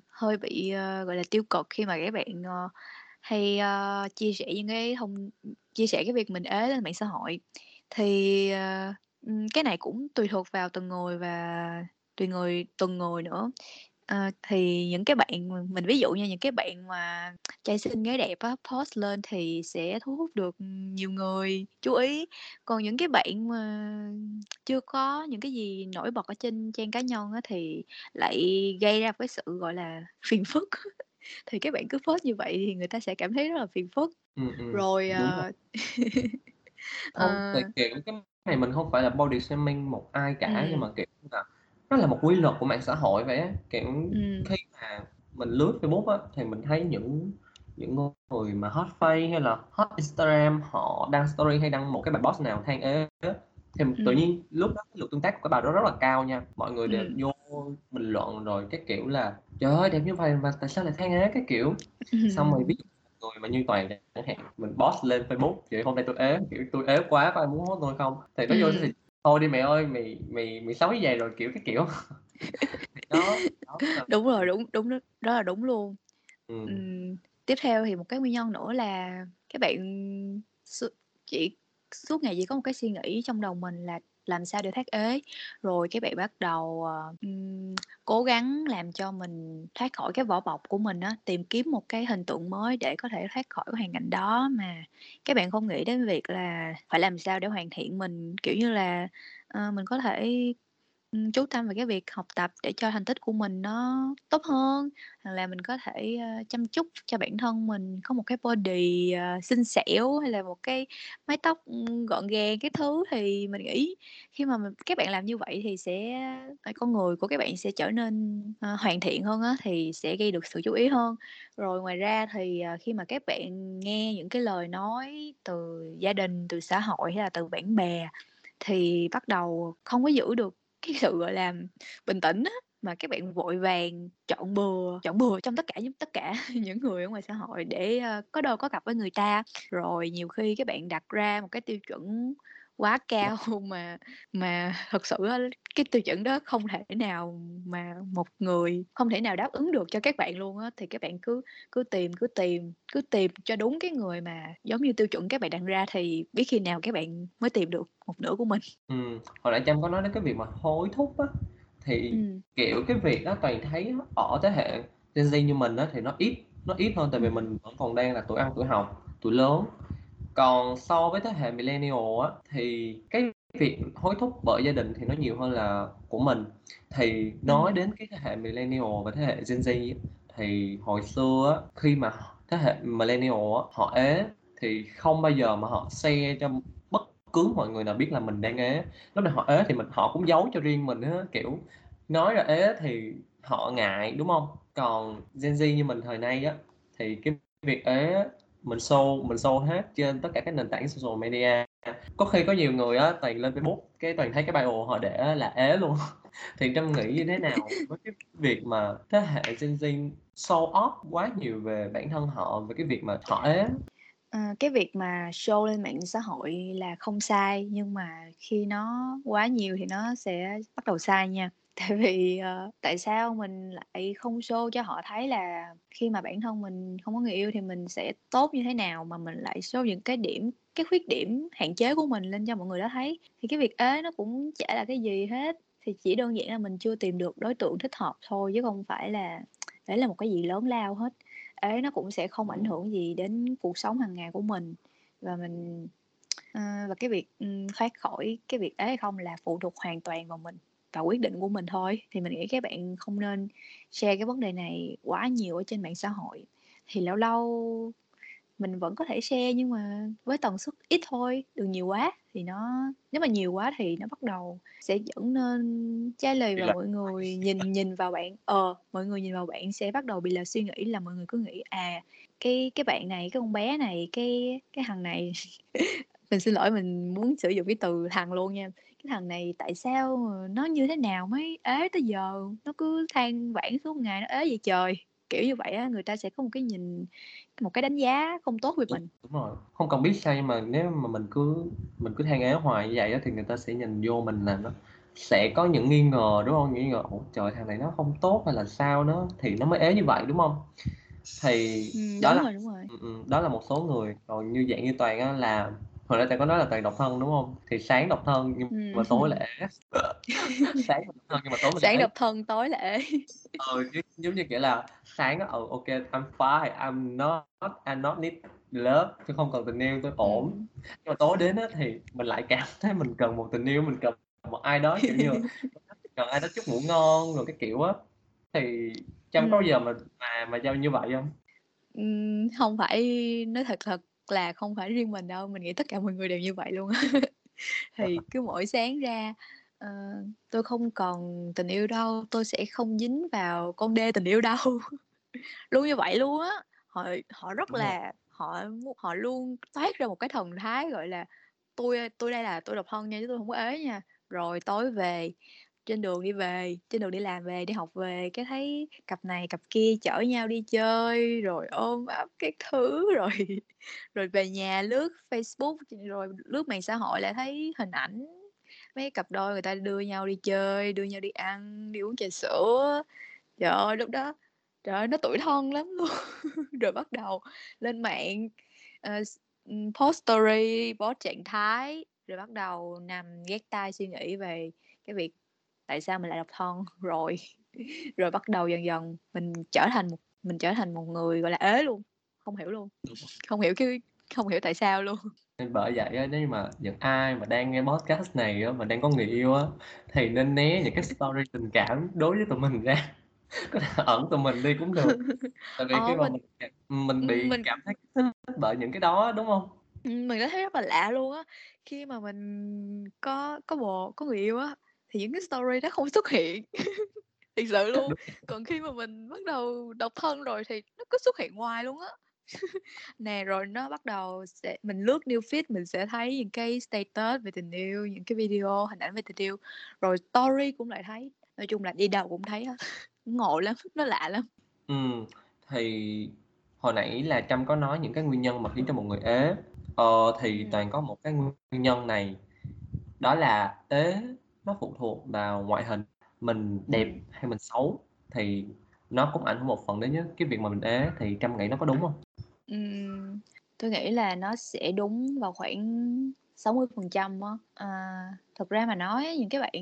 hơi bị uh, gọi là tiêu cực khi mà các bạn uh, hay uh, chia sẻ những cái thông chia sẻ cái việc mình ế lên mạng xã hội. Thì uh, cái này cũng tùy thuộc vào từng người và tùy người từng người nữa. Ờ, thì những cái bạn mình ví dụ như những cái bạn mà trai xinh gái đẹp á, post lên thì sẽ thu hút được, nhiều người chú ý. Còn những cái bạn mà chưa có những cái gì nổi bật ở trên trang cá nhân á thì lại gây ra cái sự, gọi là, phiền phức. (laughs) Thì các bạn cứ post như vậy thì người ta sẽ cảm thấy rất là phiền phức. Ừm, ừm, Rồi, đúng rồi. ờ (laughs) Không, ờ. thì, kiểu, cái này mình không phải là body shaming một ai cả, nhưng Ừm. mà, kiểu là, nó là một quy luật của mạng xã hội vậy á. Kiểu, Ừm. khi mà mình lướt Facebook á, thì mình thấy những những người mà hot face hay là hot Instagram họ đăng story hay đăng một cái bài post nào than ế á, thì tự Ừm. nhiên lúc đó cái lượt tương tác của cái bài đó rất là cao nha. Mọi người đều Ừm. vô bình luận rồi cái kiểu là "Trời ơi, đẹp như vậy mà tại sao lại than ế?" Các kiểu. (laughs) Xong rồi dụ người mà như Toàn chẳng hạn, mình post lên Facebook, kiểu, "Hôm nay tôi ế", kiểu, "Tôi ế quá, có ai muốn hốt tôi không?" Thì nó vô Ừm. thì "Thôi đi mẹ ơi, mày mày mày xấu vầy rồi", kiểu, các kiểu. (laughs) Đó, đó là Đúng rồi, đúng, đúng đó, đó là đúng luôn. Ừm, tiếp theo thì một cái nguyên nhân nữa là các bạn s chỉ suốt ngày chỉ có một cái suy nghĩ trong đầu mình là làm sao để thoát ế, rồi các bạn bắt đầu, ừm, cố gắng làm cho mình thoát khỏi cái vỏ bọc của mình á, tìm kiếm một cái hình tượng mới để có thể thoát khỏi cái hoàn cảnh đó mà các bạn không nghĩ đến việc là phải làm sao để hoàn thiện mình. Kiểu như là, ờ, mình có thể, ừm, chú tâm vào cái việc học tập để cho thành tích của mình nó tốt hơn, hoặc là mình có thể, ơ, chăm chút cho bản thân mình có một cái body, ờ, xinh xẻo hay là một cái mái tóc, gọn gàng các thứ. Thì mình nghĩ khi mà mình các bạn làm như vậy thì sẽ ờ, con người của các bạn sẽ trở nên, ờ, hoàn thiện hơn á, thì sẽ gây được sự chú ý hơn. Rồi ngoài ra thì, ờ, khi mà các bạn nghe những cái lời nói từ gia đình, từ xã hội hay là từ bạn bè thì bắt đầu không có giữ được cái sự, gọi là, bình tĩnh á, mà các bạn vội vàng chọn bừa chọn bừa trong tất cả những tất cả (laughs) những người ở ngoài xã hội để, ờ, có đôi có cặp với người ta. Rồi nhiều khi các bạn đặt ra một cái tiêu chuẩn quá cao (laughs) mà mà thực sự cái tiêu chuẩn đó không thể nào mà một người không thể nào đáp ứng được cho các bạn luôn á, thì các bạn cứ cứ tìm, cứ tìm, cứ tìm cho đúng cái người mà giống như tiêu chuẩn các bạn đặt ra thì biết khi nào các bạn mới tìm được một nửa của mình. Ừm, hồi nãy Trâm có nói đến cái việc mà hối thúc á, thì, Ừm. kiểu, cái việc đó Toàn thấy ở thế hệ Gen Z như mình á thì nó ít, nó ít hơn tại vì mình vẫn còn đang là tuổi ăn tuổi học, tuổi lớn. Còn so với thế hệ Millennial á, thì cái việc hối thúc bởi gia đình thì nó nhiều hơn là của mình. Thì nói Ừm. đến cái thế hệ Millennial và thế hệ Gen Z thì hồi xưa á, khi mà thế hệ Millennial á, họ ế thì không bao giờ mà họ share cho bất cứ mọi người nào biết là mình đang ế. Lúc nào họ ế thì mình họ cũng giấu cho riêng mình á, kiểu, nói ra ế thì họ ngại, đúng hông? Còn Gen Z như mình thời nay á, thì cái việc ế mình show mình show hết trên tất cả các nền tảng social media. Có khi có nhiều người á, Toàn lên Facebook, cái Toàn thấy cái bio họ để là ế luôn. (laughs) Thì Trâm nghĩ như thế nào với cái việc mà thế hệ Gen Z show off quá nhiều về bản thân họ, về cái việc mà họ ế? À, cái việc mà show lên mạng xã hội là không sai, nhưng mà khi nó quá nhiều thì nó sẽ bắt đầu sai nha. Tại vì, ờ, tại sao mình lại không show cho họ thấy là khi mà bản thân mình không có người yêu thì mình sẽ tốt như thế nào, mà mình lại show những cái điểm, cái khuyết điểm, hạn chế của mình lên cho mọi người đó thấy. Thì cái việc ế nó cũng chả là cái gì hết, thì chỉ đơn giản là mình chưa tìm được đối tượng thích hợp thôi, chứ không phải là (tsk) đấy là một cái gì lớn lao hết. Ế nó cũng sẽ không ảnh hưởng gì đến cuộc sống hàng ngày của mình, và mình ờ, và cái việc, ừm, thoát khỏi cái việc ế hay không là phụ thuộc hoàn toàn vào mình, vào quyết định của mình thôi. Thì mình nghĩ các bạn không nên share cái vấn đề này quá nhiều ở trên mạng xã hội. Thì lâu lâu mình vẫn có thể share nhưng mà với tần suất ít thôi, đừng nhiều quá, thì nó nếu mà nhiều quá thì nó bắt đầu sẽ dẫn nên lì Bị và mọi người nhìn nhìn vào bạn. Ờ, mọi người nhìn vào bạn sẽ bắt đầu bị lệch suy nghĩ là mọi người cứ nghĩ, à, cái cái bạn này, cái con bé này, cái cái thằng này. (laughs) Mình xin lỗi mình muốn sử dụng cái từ thằng luôn nha, cái thằng này tại sao nó như thế nào mới ế tới giờ, nó cứ than vãn suốt ngày nó ế vậy trời. Kiểu như vậy á, người ta sẽ có một cái nhìn, một cái đánh giá không tốt về mình. đúng rồi, không cần biết sao nhưng mà nếu mà mình cứ mình cứ than ế hoài như vậy á, thì người ta sẽ nhìn vô mình là nó sẽ có những nghi ngờ, đúng hông? Nghi ngờ, ủa, trời, thằng này nó không tốt hay là sao nó thì nó mới ế như vậy, đúng hông? Thì Ừm, đó đúng là rồi, đúng rồi. ừm, ừm, đó là một số người, còn như dạng như Toàn á là hồi nãy Toàn có nói là Toàn độc thân, đúng hông? Thì (laughs) sáng độc thân nhưng mà tối ế. Sáng độc thân nhưng mà tối Sáng độc thân, tối ế. (laughs) Ừ, giống như, kiểu là, sáng á, ừ, kê, I'm fine, I'm not I not need love, tôi không cần tình yêu, tôi ổn. Ừm. Nhưng mà tối đến á thì mình lại cảm thấy mình cần một tình yêu, mình cần một ai đó, kiểu như (laughs) cần ai đó chúc ngủ ngon rồi các kiểu á. Thì Trâm có bao giờ mà mà mà giao như vậy hông? Ừm, hông phải nói thật thật là không phải riêng mình đâu, mình nghĩ tất cả mọi người đều như vậy luôn á. (laughs) Thì cứ mỗi sáng ra, ờ, tôi không còn tình yêu đâu, tôi sẽ không dính vào con đê tình yêu đâu. (laughs) Luôn như vậy luôn á. Họ họ rất Đúng rồi. là họ họ luôn toát ra một cái thần thái, gọi là, tôi tôi đây là tôi độc thân nha chứ tôi hông có ế nha. Rồi tối về, trên đường đi về, trên đường đi làm về, đi học về cái thấy cặp này cặp kia chở nhau đi chơi, rồi ôm ấp các thứ, (laughs) rồi rồi về nhà lướt Facebook, rồi lướt mạng xã hội lại thấy hình ảnh mấy cặp đôi người ta đưa nhau đi chơi, đưa nhau đi ăn, đi uống trà sữa. Trời ơi, lúc đó, trời ơi, nó tủi thân lắm luôn. (laughs) Rồi bắt đầu lên mạng, uh, post story, post trạng thái, rồi bắt đầu nằm ghét tai suy nghĩ về cái việc tại sao mình lại độc thân, (laughs) rồi rồi bắt đầu dần dần mình trở thành một mình trở thành một người, gọi là, ế luôn, không hiểu luôn, không hiểu cái không hiểu tại sao luôn. (laughs) Nên bởi vậy á, nếu mà những ai mà đang nghe podcast này á, mà đang có người yêu á, thì nên né những cái story tình cảm đối với tụi mình ra, (laughs) có thể ẩn tụi mình đi cũng được. Tại vì khi Ờ, mà mình mình bị mình cảm thấy bởi những cái đó, đúng hông? Ừm, mình đã thấy rất là lạ luôn á. Khi mà mình có có bồ có người yêu á, thì những cái story đó không xuất hiện, (laughs) thiệt sự luôn. Còn khi mà mình bắt đầu độc thân rồi thì nó cứ xuất hiện hoài luôn á. (laughs) Nè, rồi nó bắt đầu sẽ mình lướt news feed mình sẽ thấy những cái status về tình yêu, những cái video, hình ảnh về tình yêu, rồi story cũng lại thấy. Nói chung là đi đâu cũng thấy hết, (laughs) ngộ lắm, nó lạ lắm. Ừm, thì hồi nãy là Trâm có nói những cái nguyên nhân mà khiến cho một người ế, ờ, thì Ừm. Toàn có một cái nguyên nhân này, đó là ế nó phụ thuộc vào ngoại hình, mình đẹp Ừm. hay mình xấu thì nó cũng ảnh hưởng một phần đến nhá cái việc mà mình ế, thì Trâm nghĩ nó có đúng hông? Ừm, tôi nghĩ là nó sẽ đúng vào khoảng 60% á. À, thực ra mà nói những cái bạn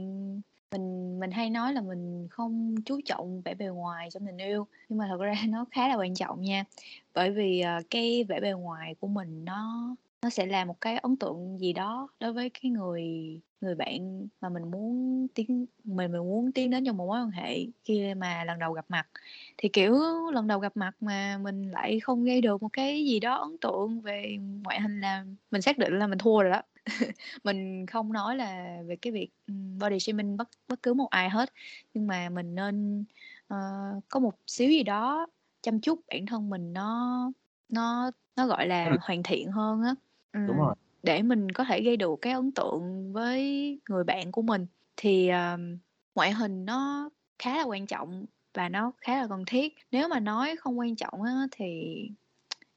mình mình hay nói là mình không chú trọng vẻ bề ngoài trong tình yêu, nhưng mà thật ra (laughs) nó khá là quan trọng nha. Bởi vì, ờ, cái vẻ bề ngoài của mình nó nó sẽ là một cái ấn tượng gì đó đối với cái người người bạn mà mình muốn tiến mình mình muốn tiến đến trong một mối quan hệ khi mà lần đầu gặp mặt. Thì, kiểu, lần đầu gặp mặt mà mình lại không gây được một cái gì đó ấn tượng về ngoại hình là mình xác định là mình thua rồi đó. (laughs) Mình không nói là về cái việc, body shaming bất bất cứ một ai hết, nhưng mà mình nên, ờ, có một xíu gì đó chăm chút bản thân mình nó nó nó, gọi là, hoàn thiện hơn á. Đúng Ừm, rồi. để mình có thể gây được cái ấn tượng với người bạn của mình. Thì, ờ, ngoại hình nó khá là quan trọng và nó khá là cần thiết. Nếu mà nói không quan trọng á thì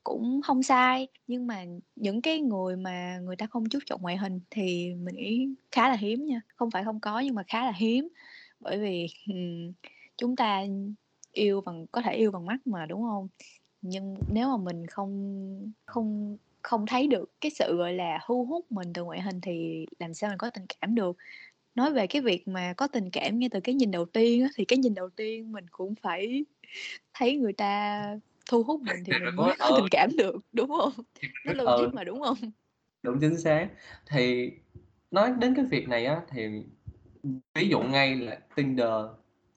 cũng hông sai, nhưng mà những cái người mà người ta không chú trọng ngoại hình thì mình nghĩ khá là hiếm nha, không phải không có nhưng mà khá là hiếm. Bởi vì, ừm, chúng ta yêu bằng có thể yêu bằng mắt mà, đúng hông? Nhưng nếu mà mình không không không thấy được cái sự, gọi là, thu hút mình từ ngoại hình thì làm sao mình có tình cảm được. Nói về cái việc mà có tình cảm ngay từ cái nhìn đầu tiên á, thì cái nhìn đầu tiên mình cũng phải thấy người ta thu hút mình thì mình (laughs) mới có tình cảm được, đúng hông? Thì mình Nó (laughs) ừ, logic mà, đúng rồi. hông? Đúng, chính xác. Thì nói đến cái việc này á, thì ví dụ ngay là Tinder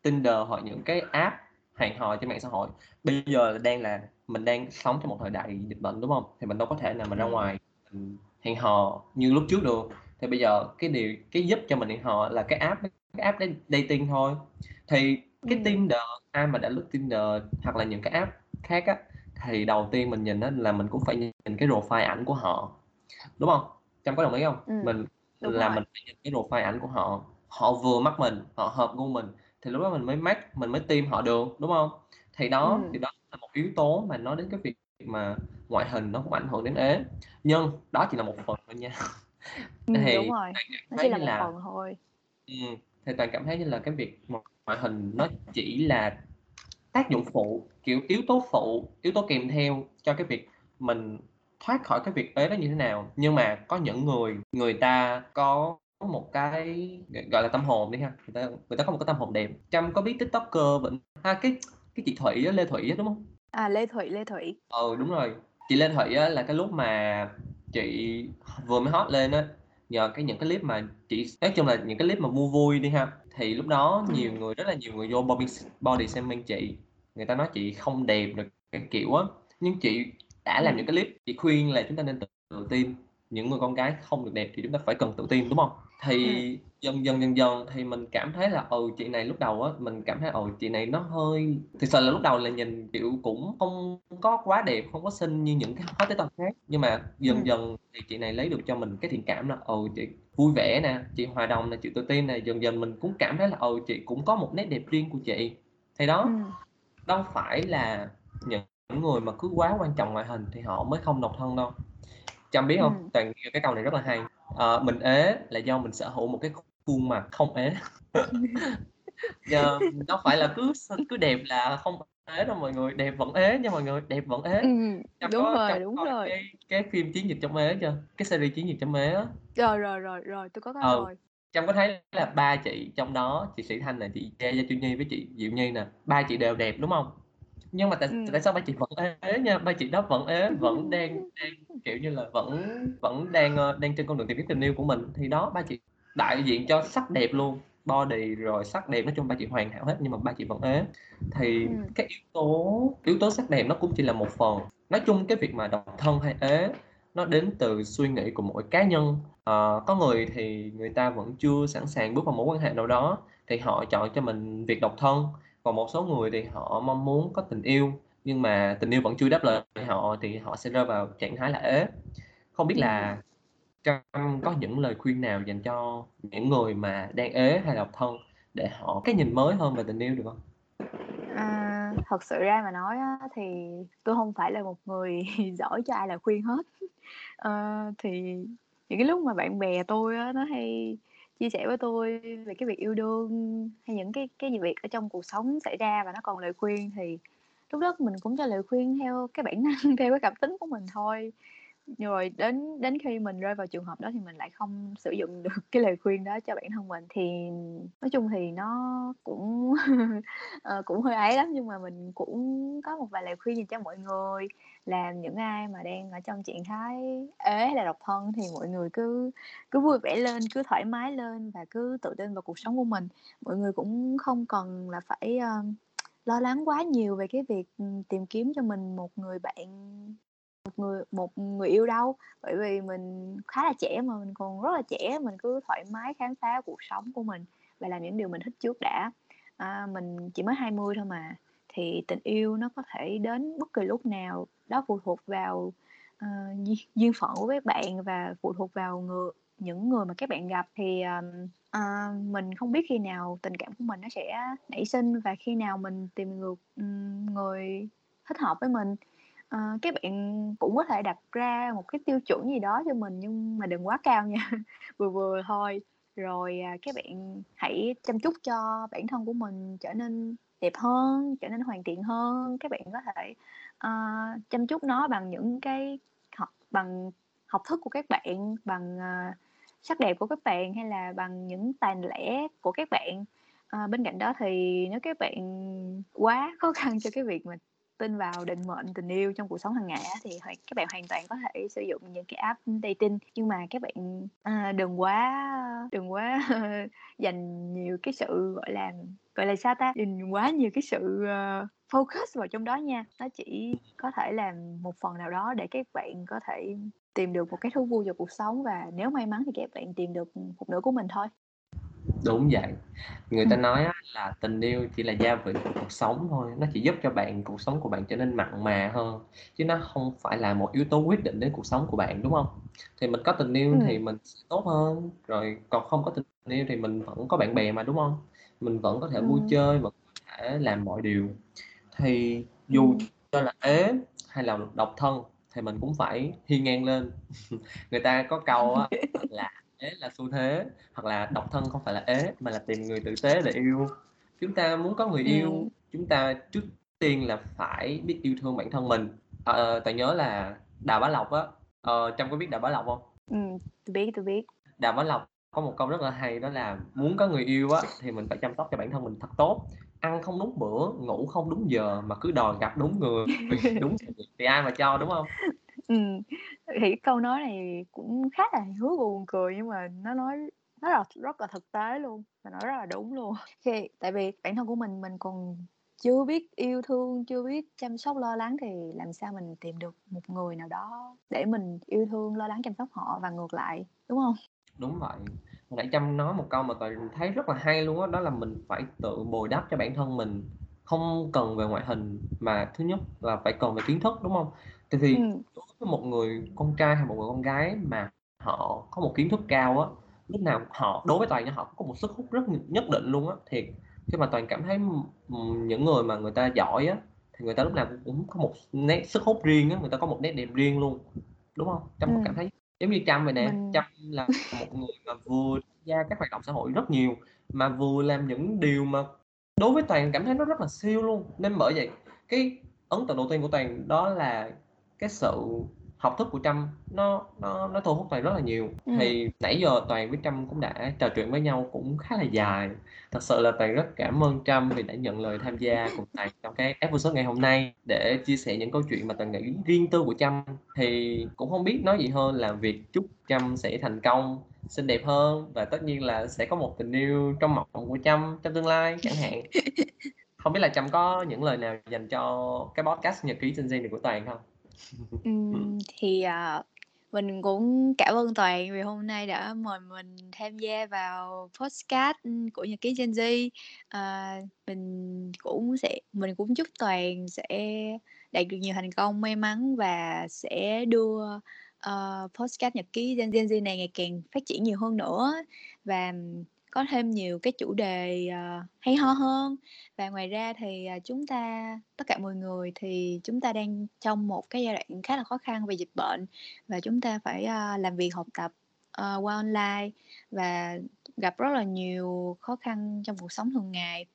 Tinder hoặc những cái app hẹn hò trên mạng xã hội, bây giờ đang là mình đang sống trong một thời đại dịch bệnh, đúng hông? Thì mình đâu có thể nào mà ra Ừm. ngoài mình hẹn hò như lúc trước được. Thì bây giờ cái điều cái giúp cho mình hẹn hò là cái app cái app dating thôi. Thì cái Ừm. Tinder, ai mà đã lướt Tinder hoặc là những cái app khác á, thì đầu tiên mình nhìn á là mình cũng phải nhìn cái profile ảnh của họ, đúng hông? Trâm có đồng ý hông? Ừm, Mình là rồi. mình phải nhìn cái profile ảnh của họ, họ vừa mắt mình, họ hợp gu mình, thì lúc đó mình mới match, mình mới tìm họ được, đúng hông? Thì đó, thì Ừm. đó yếu tố mà nói đến cái việc mà ngoại hình nó cũng ảnh hưởng đến ế. Nhưng đó chỉ là một phần thôi nha. Đúng Thì rồi, Toàn cảm nó chỉ thấy là một là phần thôi. ừm, thì Toàn cảm thấy như là cái việc ngoại hình nó chỉ là tác dụng phụ, kiểu, yếu tố phụ, yếu tố kèm theo cho cái việc mình thoát khỏi cái việc ế đó như thế nào nhưng mà có những người người ta có một cái gọi là tâm hồn đi ha người ta người ta có một cái tâm hồn đẹp trâm có biết tiktoker vẫn ha cái cái chị thủy á lê thủy á đúng không à lê thủy lê thủy ừ đúng rồi. Chị lê thủy á là cái lúc mà chị vừa mới hot lên á nhờ cái những cái clip mà chị nói chung là những cái clip mà mua vui đi ha. Thì lúc đó ừ. nhiều người rất là nhiều người vô body body shaming chị. Người ta nói chị không đẹp được cái kiểu á. Nhưng chị đã làm ừ. những cái clip chị khuyên là chúng ta nên tự, tự tin. Những người con gái không được đẹp thì chúng ta phải cần tự tin đúng không thì dần dần dần dần thì mình cảm thấy là ừ chị này lúc đầu á mình cảm thấy ừ chị này nó hơi thực sự là lúc đầu là nhìn kiểu cũng không có quá đẹp không có xinh như những cái hot tới tầm khác nhưng mà dần ừ. dần thì chị này lấy được cho mình cái thiện cảm là ừ chị vui vẻ nè chị hòa đồng nè chị tự tin nè dần dần mình cũng cảm thấy là ừ chị cũng có một nét đẹp riêng của chị thì đó ừ. đâu phải là những người mà cứ quá quan trọng ngoại hình thì họ mới không độc thân đâu Trâm biết không? Ừ. Toàn cái câu này rất là hay. Ờ, mình ế là do mình sở hữu một cái khuôn mặt không ế. (laughs) Giờ đâu phải là cứ cứ đẹp là không ế đâu mọi người, đẹp vẫn ế nha mọi người, đẹp vẫn ế. Ừm, đúng có rồi, đúng rồi. cái cái phim Chiến dịch trong ế chưa? Cái series Chiến dịch trong ế á. Rồi, rồi, rồi, rồi, tôi có coi Ừ, rồi. Trâm có thấy là ba chị trong đó, chị Sĩ Thanh nè, chị Gia Gia Chu Nhi với chị Diệu Nhi nè, ba chị đều đẹp đúng không? Nhưng mà tại Ừm. tại sao ba chị vẫn ế nha? Ba chị đó vẫn ế, vẫn (laughs) đang đang kiểu như là vẫn vẫn đang ờ, đang trên con đường tìm kiếm tình yêu của mình thì đó ba chị đại diện cho sắc đẹp luôn body rồi sắc đẹp nói chung ba chị hoàn hảo hết nhưng mà ba chị vẫn ế thì ừ. cái yếu tố yếu tố sắc đẹp nó cũng chỉ là một phần nói chung cái việc mà độc thân hay ế nó đến từ suy nghĩ của mỗi cá nhân à, có người thì người ta vẫn chưa sẵn sàng bước vào mối quan hệ nào đó thì họ chọn cho mình việc độc thân còn một số người thì họ mong muốn có tình yêu nhưng mà tình yêu vẫn chưa đáp lời họ thì họ sẽ rơi vào trạng thái là ế không biết là Trâm có những lời khuyên nào dành cho những người mà đang ế hay độc thân để họ cái nhìn mới hơn về tình yêu được không? À, thật sự ra mà nói á, thì tôi không phải là một người (laughs) giỏi cho ai lời khuyên hết. Ờ, thì những cái lúc mà bạn bè tôi á, nó hay chia sẻ với tôi về cái việc yêu đương hay những cái cái gì việc ở trong cuộc sống xảy ra và nó còn lời khuyên thì lúc đó mình cũng cho lời khuyên theo cái bản năng, (laughs) theo cái cảm tính của mình thôi rồi đến đến khi mình rơi vào trường hợp đó thì mình lại không sử dụng được (laughs) cái lời khuyên đó cho bản thân mình. Thì nói chung thì nó cũng (laughs) ờ, cũng hơi ấy lắm nhưng mà mình cũng có một vài lời khuyên dành cho mọi người. Làm những ai mà đang ở trong trạng thái ế hay là độc thân thì mọi người cứ cứ vui vẻ lên cứ thoải mái lên và cứ tự tin vào cuộc sống của mình. Mọi người cũng không cần là phải uh, lo lắng quá nhiều về cái việc ừ, tìm kiếm cho mình một người bạn một người một người yêu đâu. Bởi vì mình khá là trẻ mà mình còn rất là trẻ mình cứ thoải mái khám phá cuộc sống của mình và làm những điều mình thích trước đã. À, mình chỉ mới 20 thôi mà thì tình yêu nó có thể đến bất kỳ lúc nào. Đó phụ thuộc vào uh, duyên phận của các bạn và phụ thuộc vào người những người mà các bạn gặp thì um, uh, mình không biết khi nào tình cảm của mình nó sẽ nảy sinh và khi nào mình tìm được um, người thích hợp với mình. Ờ, các bạn cũng có thể đặt ra một cái tiêu chuẩn gì đó cho mình nhưng mà đừng quá cao nha. (laughs) Vừa vừa thôi. Rồi à, các bạn hãy chăm chút cho bản thân của mình trở nên đẹp hơn trở nên hoàn thiện hơn. Các bạn có thể uh, chăm chút nó bằng những cái học bằng học thức của các bạn bằng uh, sắc đẹp của các bạn hay là bằng những tài lẻ của các bạn. À, bên cạnh đó thì nếu các bạn quá khó khăn cho cái việc mà tin vào định mệnh tình yêu trong cuộc sống hàng ngày thì các bạn hoàn toàn có thể sử dụng những cái app dating. Nhưng mà các bạn à, đừng quá đừng quá (laughs) dành nhiều cái sự gọi là gọi là sao ta? Dành quá nhiều cái sự uh, focus vào trong đó nha. Nó chỉ có thể làm một phần nào đó để các bạn có thể tìm được một cái thú vui cho cuộc sống và nếu may mắn thì các bạn tìm được một nửa của mình thôi đúng vậy người ta nói là tình yêu chỉ là gia vị của cuộc sống thôi nó chỉ giúp cho bạn cuộc sống của bạn trở nên mặn mà hơn chứ nó không phải là một yếu tố quyết định đến cuộc sống của bạn đúng không thì mình có tình yêu ừ. thì mình sẽ tốt hơn rồi còn không có tình yêu thì mình vẫn có bạn bè mà đúng không mình vẫn có thể vui ừ. chơi vẫn có thể làm mọi điều thì dù ừ. cho là ế hay là độc thân thì mình cũng phải hiên ngang lên (laughs) người ta có câu á, (laughs) là ế là xu thế hoặc là độc thân không phải là ế mà là tìm người tử tế để yêu chúng ta muốn có người yêu ừ. chúng ta trước tiên là phải biết yêu thương bản thân mình à, ờ, tôi nhớ là Đào Bá Lộc á ờ, Trâm có biết Đào Bá Lộc không? Ừ, tôi biết, tôi biết. Đào Bá Lộc có một câu rất là hay đó là muốn có người yêu á thì mình phải chăm sóc cho bản thân mình thật tốt ăn không đúng bữa ngủ không đúng giờ mà cứ đòi gặp đúng người (laughs) đúng thì ai mà cho đúng không ừ. thì câu nói này cũng khá là hứa buồn cười nhưng mà nó nói nó là rất là thực tế luôn và nó rất là đúng luôn (laughs) khi tại vì bản thân của mình mình còn chưa biết yêu thương chưa biết chăm sóc lo lắng thì làm sao mình tìm được một người nào đó để mình yêu thương lo lắng chăm sóc họ và ngược lại đúng không đúng vậy hồi nãy trâm nói một câu mà toàn thấy rất là hay luôn á đó, đó là mình phải tự bồi đắp cho bản thân mình không cần về ngoại hình mà thứ nhất là phải cần về kiến thức đúng không thì thì ừ. Một người con trai hay một người con gái mà họ có một kiến thức cao á lúc nào họ đối với toàn họ có một sức hút rất nhất định luôn á. Thiệt khi mà toàn cảm thấy những người mà người ta giỏi á thì người ta lúc nào cũng có một nét sức hút riêng á người ta có một nét đẹp riêng luôn đúng không? Trâm ừ. cảm thấy giống như trâm vậy nè mình... trâm là một người mà vừa gia các hoạt động xã hội rất nhiều mà vừa làm những điều mà đối với toàn cảm thấy nó rất là siêu luôn. Nên bởi vậy cái ấn tượng đầu tiên của toàn đó là cái sự học thức của trâm nó nó nó thu hút toàn rất là nhiều. Ừ. thì nãy giờ toàn với trâm cũng đã trò chuyện với nhau cũng khá là dài. Thật sự là toàn rất cảm ơn trâm vì đã nhận lời tham gia cùng (laughs) toàn trong cái episode ngày hôm nay để chia sẻ những câu chuyện mà toàn nghĩ riêng tư của trâm thì cũng không biết nói gì hơn là việc chúc trâm sẽ thành công xinh đẹp hơn và tất nhiên là sẽ có một tình yêu trong mộng của trâm trong tương lai chẳng hạn. (laughs) Không biết là trâm có những lời nào dành cho cái podcast nhật ký sinh viên này của toàn không Ừm, (laughs) thì, à, mình cũng cảm ơn Toàn vì hôm nay đã mời mình tham gia vào podcast, của Nhật ký Gen Z. À, mình cũng sẽ mình cũng chúc Toàn sẽ đạt được nhiều thành công, may mắn và sẽ đưa, ờ, podcast Nhật ký Gen Gen Z này ngày càng phát triển nhiều hơn nữa. Và có thêm nhiều cái chủ đề, uh, hay ho hơn. Và ngoài ra thì, uh, chúng ta tất cả mọi người thì chúng ta đang trong một cái giai đoạn khá là khó khăn về dịch bệnh và chúng ta phải, uh, làm việc, học tập, uh, qua online và gặp rất là nhiều khó khăn trong cuộc sống thường ngày.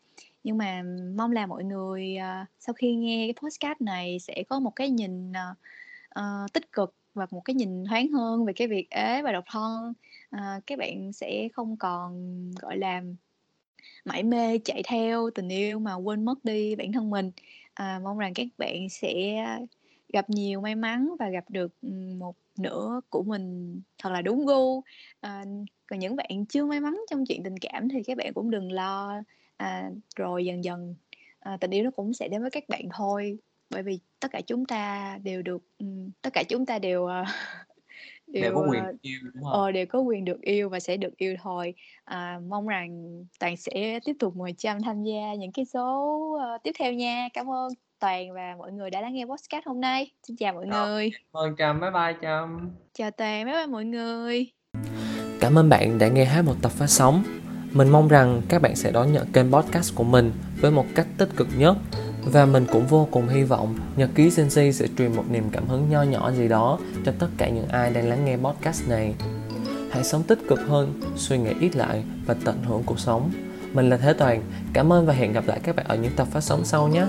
Nhưng mà mong là mọi người, uh, sau khi nghe cái podcast này sẽ có một cái nhìn, uh, uh, tích cực và một cái nhìn thoáng hơn về cái việc ế và độc thân à, các bạn sẽ không còn gọi là mải mê chạy theo tình yêu mà quên mất đi bản thân mình. À, mong rằng các bạn sẽ gặp nhiều may mắn và gặp được một nửa của mình thật là đúng gu. À, còn những bạn chưa may mắn trong chuyện tình cảm thì các bạn cũng đừng lo. À, rồi dần dần à, tình yêu nó cũng sẽ đến với các bạn thôi bởi vì tất cả chúng ta đều được tất cả chúng ta đều (laughs) đều, đều có quyền yêu đúng không? Ờ, đều có quyền được yêu và sẽ được yêu thôi. À, mong rằng Toàn sẽ tiếp tục mời Trâm tham gia những cái số uh, tiếp theo nha. Cảm ơn Toàn và mọi người đã lắng nghe podcast hôm nay. Xin chào mọi Rồi. người. Cảm ơn Trâm, bye bye Trâm. Chào Toàn, bye bye mọi người. Cảm ơn bạn đã nghe hết một tập phát sóng. Mình mong rằng các bạn sẽ đón nhận kênh podcast của mình với một cách tích cực nhất và mình cũng vô cùng hy vọng Nhật ký Sensi sẽ truyền một niềm cảm hứng nho nhỏ gì đó cho tất cả những ai đang lắng nghe podcast này. Hãy sống tích cực hơn, suy nghĩ ít lại và tận hưởng cuộc sống. Mình là Thế Toàn, cảm ơn và hẹn gặp lại các bạn ở những tập phát sóng sau nhé.